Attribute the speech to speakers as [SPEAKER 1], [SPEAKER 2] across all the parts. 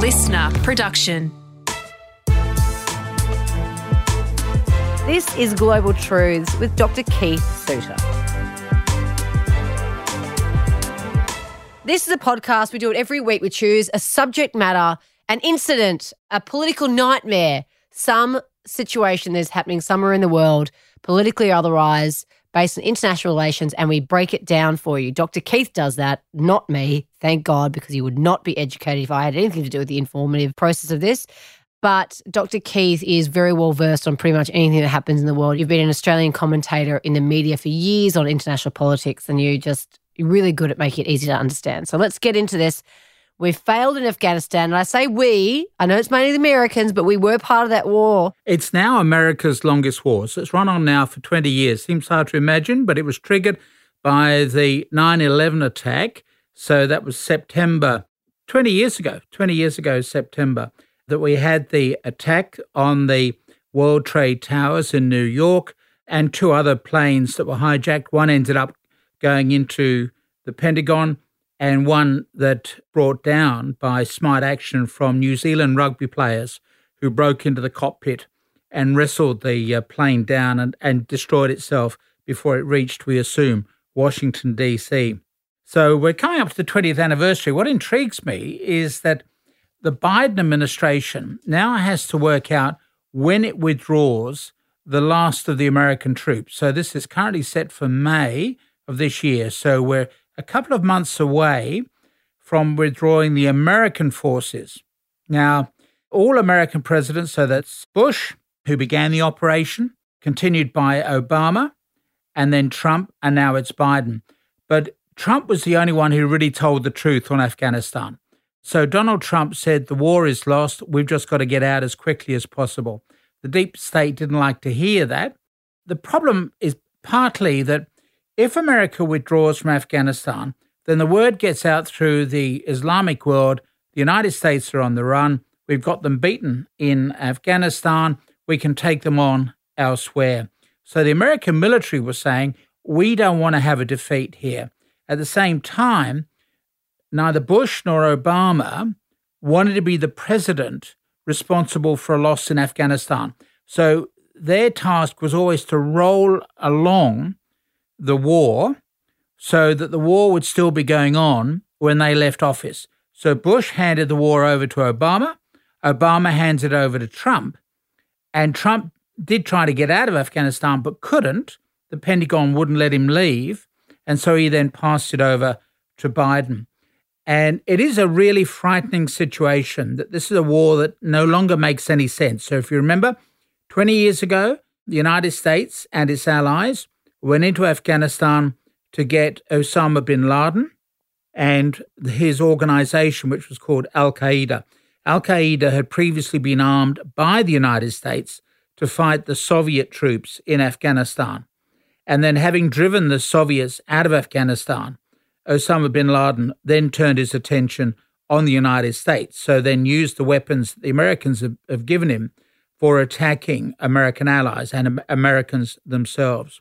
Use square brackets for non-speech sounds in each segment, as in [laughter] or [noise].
[SPEAKER 1] listener production.
[SPEAKER 2] This is Global Truths with Dr. Keith Suter. This is a podcast. We do it every week. We choose a subject matter, an incident, a political nightmare, some situation that's happening somewhere in the world, politically or otherwise, based on international relations, and we break it down for you. Dr. Keith does that, not me, thank God, because he would not be educated if I had anything to do with the informative process of this. But Dr. Keith is very well versed on pretty much anything that happens in the world. You've been an Australian commentator in the media for years on international politics, and you just really good at making it easy to understand. So let's get into this. We've failed in Afghanistan. And I say we, I know it's mainly the Americans, but we were part of that war.
[SPEAKER 3] It's now America's longest war. So it's run on now for 20 years. Seems hard to imagine, but it was triggered by the 9 11 attack. So that was September 20 years ago, 20 years ago, September, that we had the attack on the World Trade Towers in New York and two other planes that were hijacked. One ended up going into the Pentagon and one that brought down by smart action from New Zealand rugby players who broke into the cockpit and wrestled the uh, plane down and, and destroyed itself before it reached, we assume, Washington, D.C. So we're coming up to the 20th anniversary. What intrigues me is that the Biden administration now has to work out when it withdraws the last of the American troops. So this is currently set for May of this year. So we're a couple of months away from withdrawing the American forces. Now, all American presidents, so that's Bush, who began the operation, continued by Obama, and then Trump, and now it's Biden. But Trump was the only one who really told the truth on Afghanistan. So Donald Trump said the war is lost. We've just got to get out as quickly as possible. The deep state didn't like to hear that. The problem is partly that if America withdraws from Afghanistan, then the word gets out through the Islamic world the United States are on the run. We've got them beaten in Afghanistan. We can take them on elsewhere. So the American military was saying, we don't want to have a defeat here. At the same time, neither Bush nor Obama wanted to be the president responsible for a loss in Afghanistan. So their task was always to roll along the war so that the war would still be going on when they left office. So Bush handed the war over to Obama. Obama hands it over to Trump. And Trump did try to get out of Afghanistan but couldn't. The Pentagon wouldn't let him leave. And so he then passed it over to Biden. And it is a really frightening situation that this is a war that no longer makes any sense. So if you remember, 20 years ago, the United States and its allies went into Afghanistan to get Osama bin Laden and his organization, which was called Al Qaeda. Al Qaeda had previously been armed by the United States to fight the Soviet troops in Afghanistan. And then, having driven the Soviets out of Afghanistan, Osama bin Laden then turned his attention on the United States. So, then used the weapons the Americans have, have given him for attacking American allies and Americans themselves.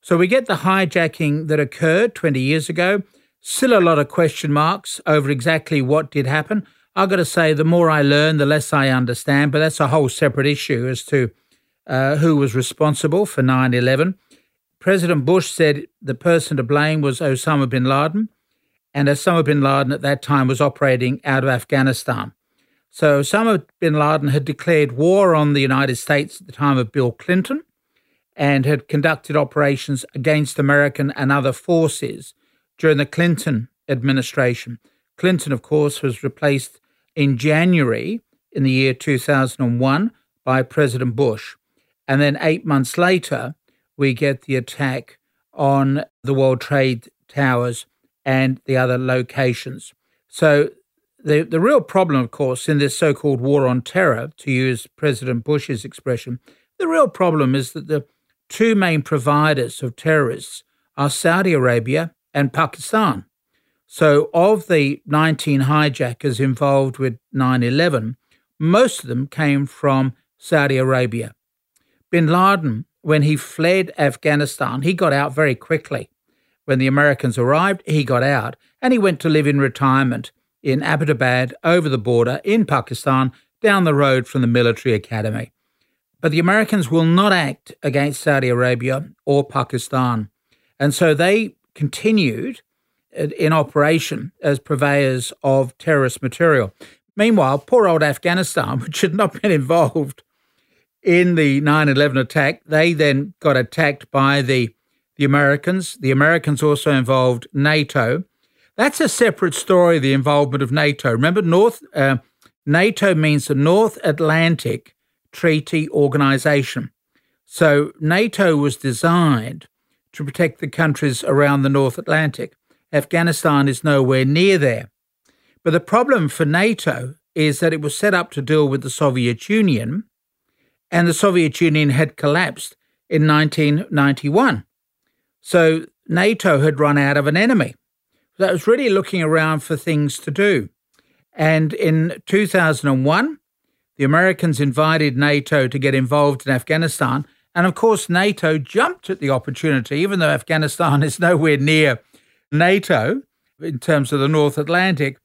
[SPEAKER 3] So we get the hijacking that occurred 20 years ago. Still a lot of question marks over exactly what did happen. I've got to say, the more I learn, the less I understand, but that's a whole separate issue as to uh, who was responsible for 9 11. President Bush said the person to blame was Osama bin Laden, and Osama bin Laden at that time was operating out of Afghanistan. So Osama bin Laden had declared war on the United States at the time of Bill Clinton and had conducted operations against American and other forces during the Clinton administration. Clinton, of course, was replaced in January in the year 2001 by President Bush. And then eight months later, we get the attack on the World Trade Towers and the other locations. So, the, the real problem, of course, in this so called war on terror, to use President Bush's expression, the real problem is that the two main providers of terrorists are Saudi Arabia and Pakistan. So, of the 19 hijackers involved with 9 11, most of them came from Saudi Arabia. Bin Laden, when he fled Afghanistan, he got out very quickly. When the Americans arrived, he got out and he went to live in retirement in Abbottabad over the border in Pakistan down the road from the military academy. But the Americans will not act against Saudi Arabia or Pakistan. And so they continued in operation as purveyors of terrorist material. Meanwhile, poor old Afghanistan, [laughs] which had not been involved in the 9 11 attack, they then got attacked by the, the Americans. The Americans also involved NATO. That's a separate story, the involvement of NATO. Remember, North uh, NATO means the North Atlantic Treaty Organization. So NATO was designed to protect the countries around the North Atlantic. Afghanistan is nowhere near there. But the problem for NATO is that it was set up to deal with the Soviet Union, and the Soviet Union had collapsed in 1991. So NATO had run out of an enemy. So it was really looking around for things to do. And in 2001, the Americans invited NATO to get involved in Afghanistan. And of course, NATO jumped at the opportunity, even though Afghanistan [laughs] is nowhere near NATO in terms of the North Atlantic.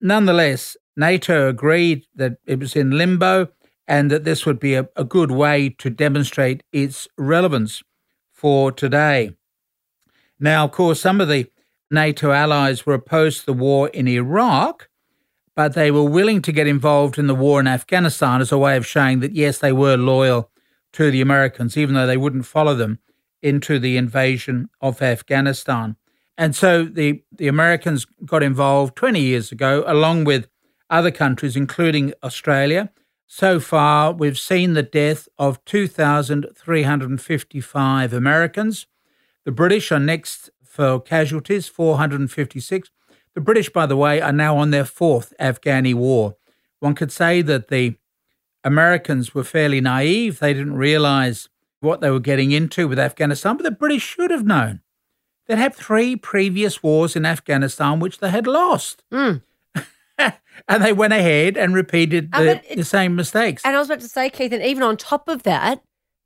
[SPEAKER 3] Nonetheless, NATO agreed that it was in limbo and that this would be a, a good way to demonstrate its relevance for today. Now, of course, some of the NATO allies were opposed to the war in Iraq, but they were willing to get involved in the war in Afghanistan as a way of showing that, yes, they were loyal to the Americans, even though they wouldn't follow them into the invasion of Afghanistan. And so the, the Americans got involved 20 years ago, along with other countries, including Australia. So far, we've seen the death of 2,355 Americans. The British are next for casualties, 456. The British, by the way, are now on their fourth Afghani war. One could say that the Americans were fairly naive. They didn't realize what they were getting into with Afghanistan, but the British should have known. They'd had three previous wars in Afghanistan, which they had lost.
[SPEAKER 2] Mm. [laughs]
[SPEAKER 3] and they went ahead and repeated the, it, the, same mistakes.
[SPEAKER 2] And I was about to say, Keith, and even on top of that,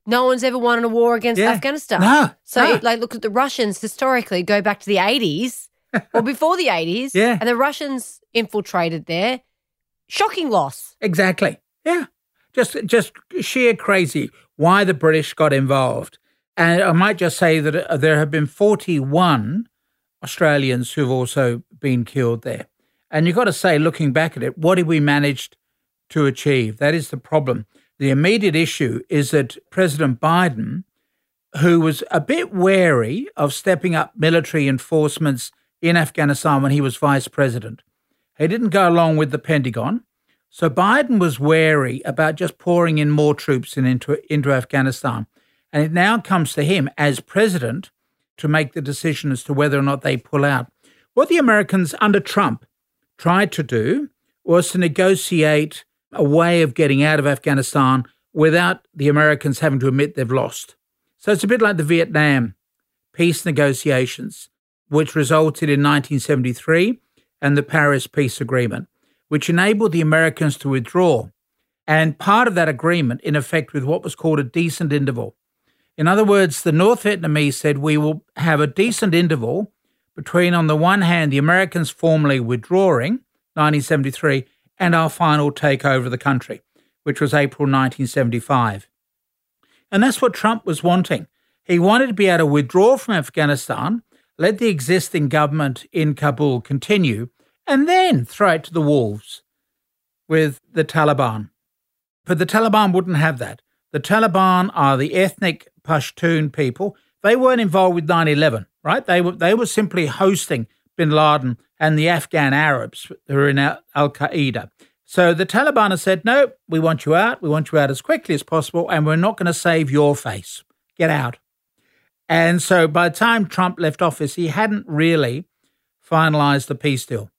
[SPEAKER 2] no one's ever won in a war against yeah. Afghanistan.
[SPEAKER 3] No.
[SPEAKER 2] So,
[SPEAKER 3] no.
[SPEAKER 2] like, look at the Russians historically, go back to the 80s or before the 80s.
[SPEAKER 3] Yeah.
[SPEAKER 2] And the Russians infiltrated there. Shocking loss.
[SPEAKER 3] Exactly. Yeah. Just just sheer crazy why the British got involved. And I might just say that uh, there have been 41 Australians who've also been killed there. And you've got to say, looking back at it, what have we managed to achieve? That is the problem. The immediate issue is that President Biden, who was a bit wary of stepping up military enforcements in Afghanistan when he was vice president. He didn't go along with the Pentagon. So Biden was wary about just pouring in more troops in, into, into Afghanistan. And it now comes to him as president to make the decision as to whether or not they pull out. What the Americans under Trump tried to do was to negotiate a way of getting out of Afghanistan without the Americans having to admit they've lost. So it's a bit like the Vietnam peace negotiations which resulted in 1973 and the Paris Peace Agreement, which enabled the Americans to withdraw. And part of that agreement, in effect, with what was called a decent interval. In other words, the North Vietnamese said we will have a decent interval between, on the one hand, the Americans formally withdrawing, 1973, and our final takeover of the country, which was April 1975. And that's what Trump was wanting. He wanted to be able to withdraw from Afghanistan let the existing government in Kabul continue, and then throw it to the wolves with the Taliban. But the Taliban wouldn't have that. The Taliban are the ethnic Pashtun people. They weren't involved with 9 11, right? They were, they were simply hosting bin Laden and the Afghan Arabs who are in Al Qaeda. So the Taliban have said, no, we want you out. We want you out as quickly as possible, and we're not going to save your face. Get out. And so by the time Trump left office, he hadn't really finalized the peace deal.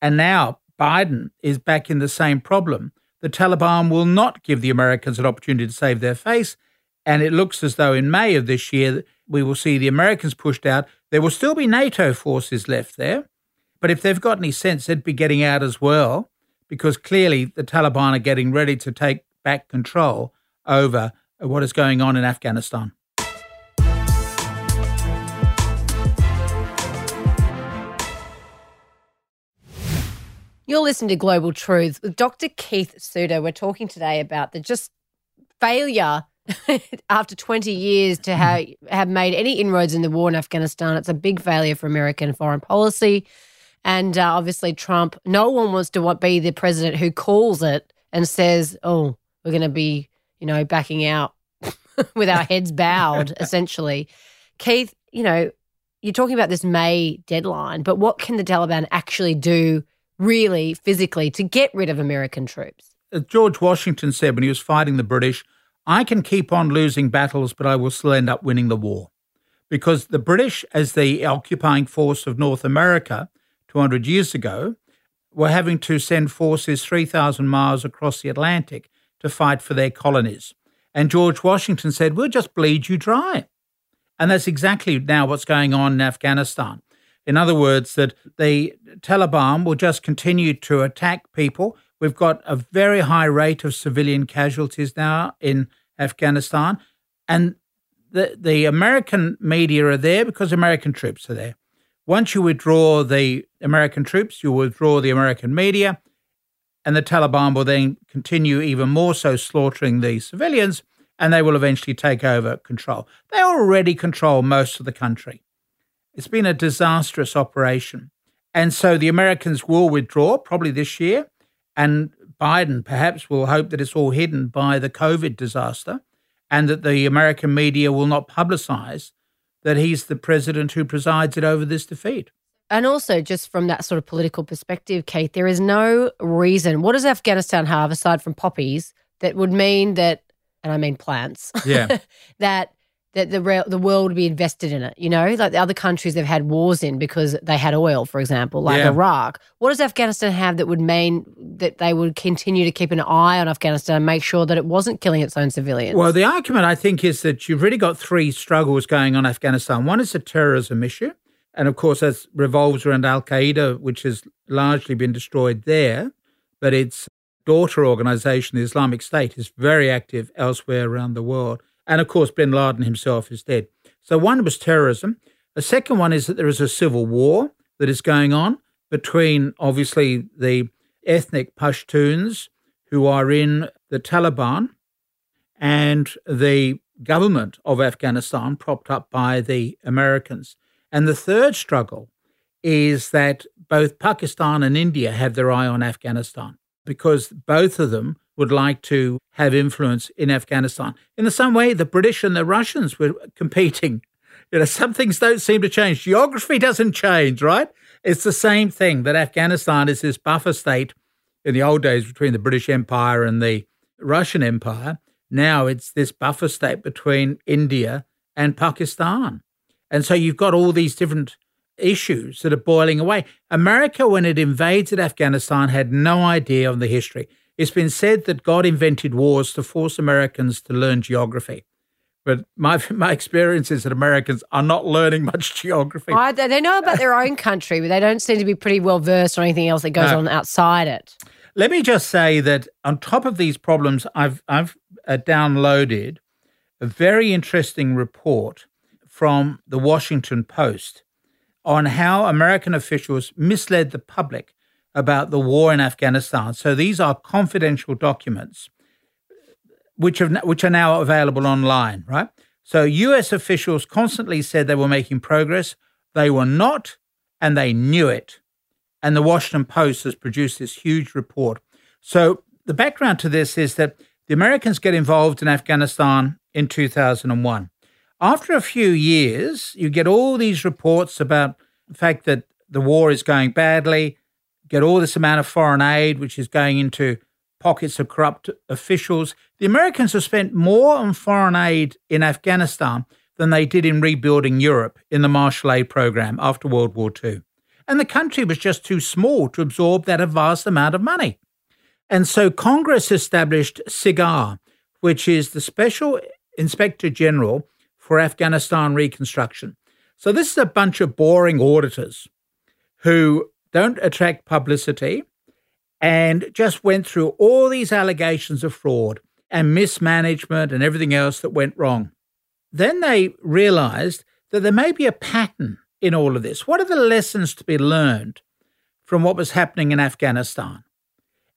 [SPEAKER 3] And now Biden is back in the same problem. The Taliban will not give the Americans an opportunity to save their face. And it looks as though in May of this year, we will see the Americans pushed out. There will still be NATO forces left there. But if they've got any sense, they'd be getting out as well, because clearly the Taliban are getting ready to take back control over what is going on in Afghanistan.
[SPEAKER 2] You're listening to Global Truth with Dr. Keith Suter. We're talking today about the just failure [laughs] after 20 years to have, have made any inroads in the war in Afghanistan. It's a big failure for American foreign policy. And uh, obviously, Trump, no one wants to be the president who calls it and says, oh, we're going to be, you know, backing out [laughs] with our heads bowed, [laughs] essentially. Keith, you know, you're talking about this May deadline, but what can the Taliban actually do really physically to get rid of American troops?
[SPEAKER 3] George Washington said when he was fighting the British, I can keep on losing battles, but I will still end up winning the war. Because the British, as the occupying force of North America 200 years ago, were having to send forces 3,000 miles across the Atlantic to fight for their colonies. And George Washington said, We'll just bleed you dry. And that's exactly now what's going on in Afghanistan. In other words, that the Taliban will just continue to attack people. We've got a very high rate of civilian casualties now in Afghanistan. And the, the American media are there because American troops are there. Once you withdraw the American troops, you withdraw the American media, and the Taliban will then continue even more so slaughtering the civilians, and they will eventually take over control. They already control most of the country. It's been a disastrous operation. And so the Americans will withdraw probably this year, and Biden perhaps will hope that it's all hidden by the COVID disaster and that the American media will not publicize that he's the president who presided over this defeat.
[SPEAKER 2] And also, just from that sort of political perspective, Kate, there is no reason. What does Afghanistan have aside from poppies that would mean that, and I mean plants,
[SPEAKER 3] yeah, [laughs]
[SPEAKER 2] that that the real, the world would be invested in it. You know, like the other countries they've had wars in because they had oil, for example, like yeah. Iraq. What does Afghanistan have that would mean that they would continue to keep an eye on Afghanistan and make sure that it wasn't killing its own civilians?
[SPEAKER 3] Well, the argument I think is that you've really got three struggles going on Afghanistan. One is a terrorism issue, and of course that revolves around Al Qaeda, which has largely been destroyed there, but its daughter organization, the Islamic State, is very active elsewhere around the world. And of course, bin Laden himself is dead. So one was terrorism. The second one is that there is a civil war that is going on between, obviously, the ethnic Pashtuns who are in the Taliban and the government of Afghanistan, propped up by the Americans. And the third struggle is that both Pakistan and India have their eye on Afghanistan because both of them would like to have influence in Afghanistan. In the same way, the British and the Russians were competing. You know, some things don't seem to change. Geography doesn't change, right? It's the same thing that Afghanistan is this buffer state in the old days between the British Empire and the Russian Empire. Now it's this buffer state between India and Pakistan. And so you've got all these different issues that are boiling away. America, when it invaded Afghanistan, had no idea of the history. It's been said that God invented wars to force Americans to learn geography. But my [laughs] my experience is that Americans are not learning much [laughs] geography.
[SPEAKER 2] I, they know about their own country, but they don't seem to be pretty well versed on anything else that goes no. on outside it.
[SPEAKER 3] Let me just say that on top of these problems, I've I've uh, downloaded a very interesting report from the Washington Post on how American officials misled the public about the war in Afghanistan. So these are confidential documents which have which are now available online, right? So US officials constantly said they were making progress. They were not, and they knew it. And the Washington Post has produced this huge report. So the background to this is that the Americans get involved in Afghanistan in 2001. After a few years, you get all these reports about the fact that the war is going badly, get all this amount of foreign aid, which is going into pockets of corrupt officials. The Americans have spent more on foreign aid in Afghanistan than they did in rebuilding Europe in the Marshall Aid Program after World War II. And the country was just too small to absorb that vast amount of money. And so Congress established SIGAR, which is the Special Inspector General for Afghanistan Reconstruction. So this is a bunch of boring auditors who don't attract publicity, and just went through all these allegations of fraud and mismanagement and everything else that went wrong. Then they realized that there may be a pattern in all of this. What are the lessons to be learned from what was happening in Afghanistan.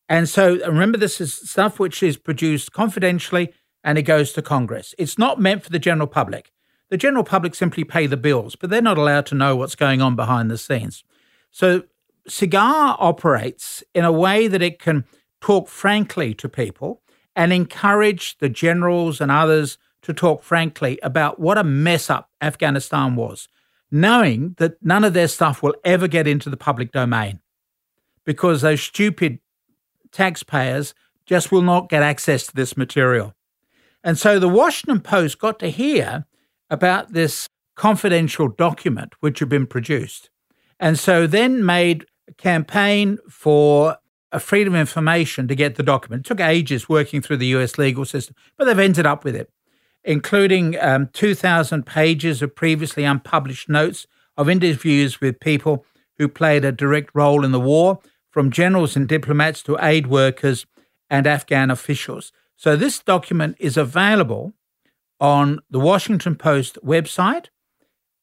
[SPEAKER 3] And so remember, this is stuff which is produced confidentially and it goes to Congress. It's not meant for the general public. The general public simply pay the bills, but they're not allowed to know what's going on behind the scenes. So SIGAR operates in a way that it can talk frankly to people and encourage the generals and others to talk frankly about what a mess up Afghanistan was, knowing that none of their stuff will ever get into the public domain because those stupid taxpayers just will not get access to this material. And so the Washington Post got to hear about this confidential document which had been produced. And so then made campaign for a freedom of information to get the document. It took ages working through the US legal system, but they've ended up with it, including um, 2,000 pages of previously unpublished notes of interviews with people who played a direct role in the war, from generals and diplomats to aid workers and Afghan officials. So this document is available on the Washington Post website,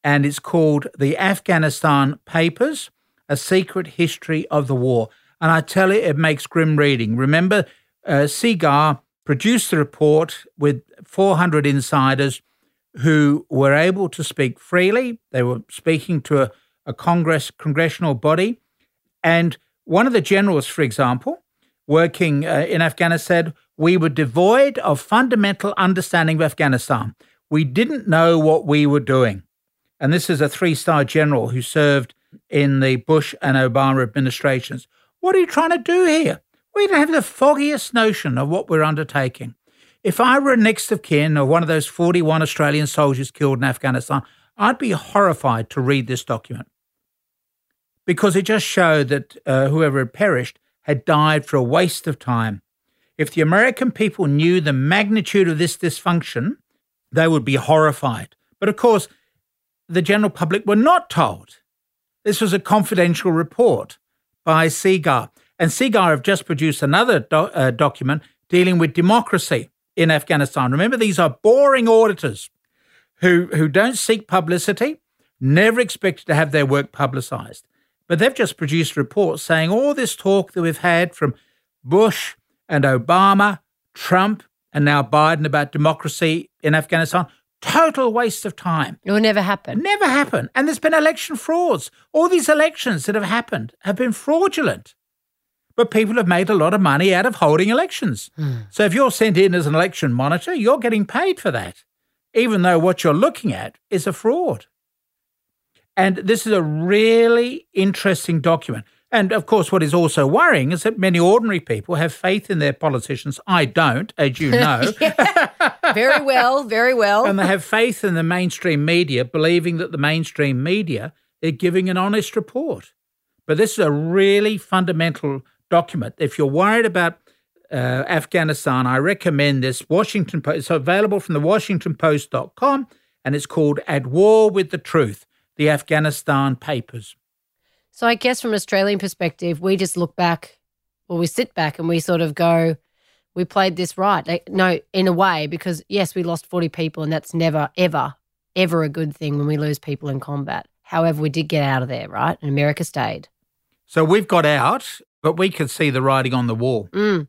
[SPEAKER 3] and it's called The Afghanistan Papers A Secret History of the War. And I tell you, it makes grim reading. Remember, uh, SIGAR produced the report with 400 insiders who were able to speak freely. They were speaking to a, a Congress, congressional body. And one of the generals, for example, working uh, in Afghanistan said, We were devoid of fundamental understanding of Afghanistan. We didn't know what we were doing. And this is a three star general who served in the Bush and Obama administrations. What are you trying to do here? We don't have the foggiest notion of what we're undertaking. If I were a next of kin of one of those 41 Australian soldiers killed in Afghanistan, I'd be horrified to read this document because it just showed that uh, whoever had perished had died for a waste of time. If the American people knew the magnitude of this dysfunction, they would be horrified. But of course, the general public were not told. This was a confidential report by SIGAR. And SIGAR have just produced another do- uh, document dealing with democracy in Afghanistan. Remember, these are boring auditors who, who don't seek publicity, never expected to have their work publicized. But they've just produced reports saying all this talk that we've had from Bush and Obama, Trump, and now Biden about democracy in Afghanistan, total waste of time.
[SPEAKER 2] It will never happen.
[SPEAKER 3] Never happen. And there's been election frauds. All these elections that have happened have been fraudulent. But people have made a lot of money out of holding elections.
[SPEAKER 2] Hmm.
[SPEAKER 3] So if you're sent in as an election monitor, you're getting paid for that, even though what you're looking at is a fraud. And this is a really interesting document. And of course, what is also worrying is that many ordinary people have faith in their politicians. I don't, as you [laughs] know.
[SPEAKER 2] very well, very well.
[SPEAKER 3] and they have faith in the mainstream media, believing that the mainstream media are giving an honest report. But this is a really fundamental document. If you're worried about uh, Afghanistan, I recommend this Washington Post. It's available from the WashingtonPost.com and it's called At War with the Truth the Afghanistan papers.
[SPEAKER 2] So I guess from an Australian perspective, we just look back or we sit back and we sort of go, we played this right. Like, no, in a way, because yes, we lost 40 people and that's never, ever, ever a good thing when we lose people in combat. However, we did get out of there, right? And America stayed.
[SPEAKER 3] So we've got out, but we could see the writing on the wall.
[SPEAKER 2] Mm.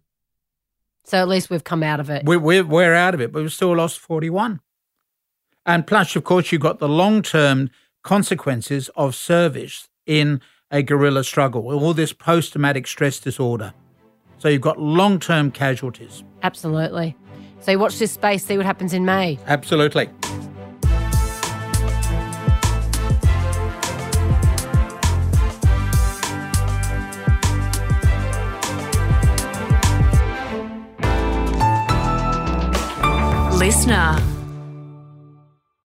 [SPEAKER 2] So at least we've come out of it.
[SPEAKER 3] We're, we're, we're out of it, but we've still lost 41. And plus, of course, you've got the long term consequences of service in a guerrilla struggle, all this post traumatic stress disorder. So you've got long term casualties.
[SPEAKER 2] Absolutely. So watch this space, see what happens in May.
[SPEAKER 3] Absolutely.
[SPEAKER 1] Listener.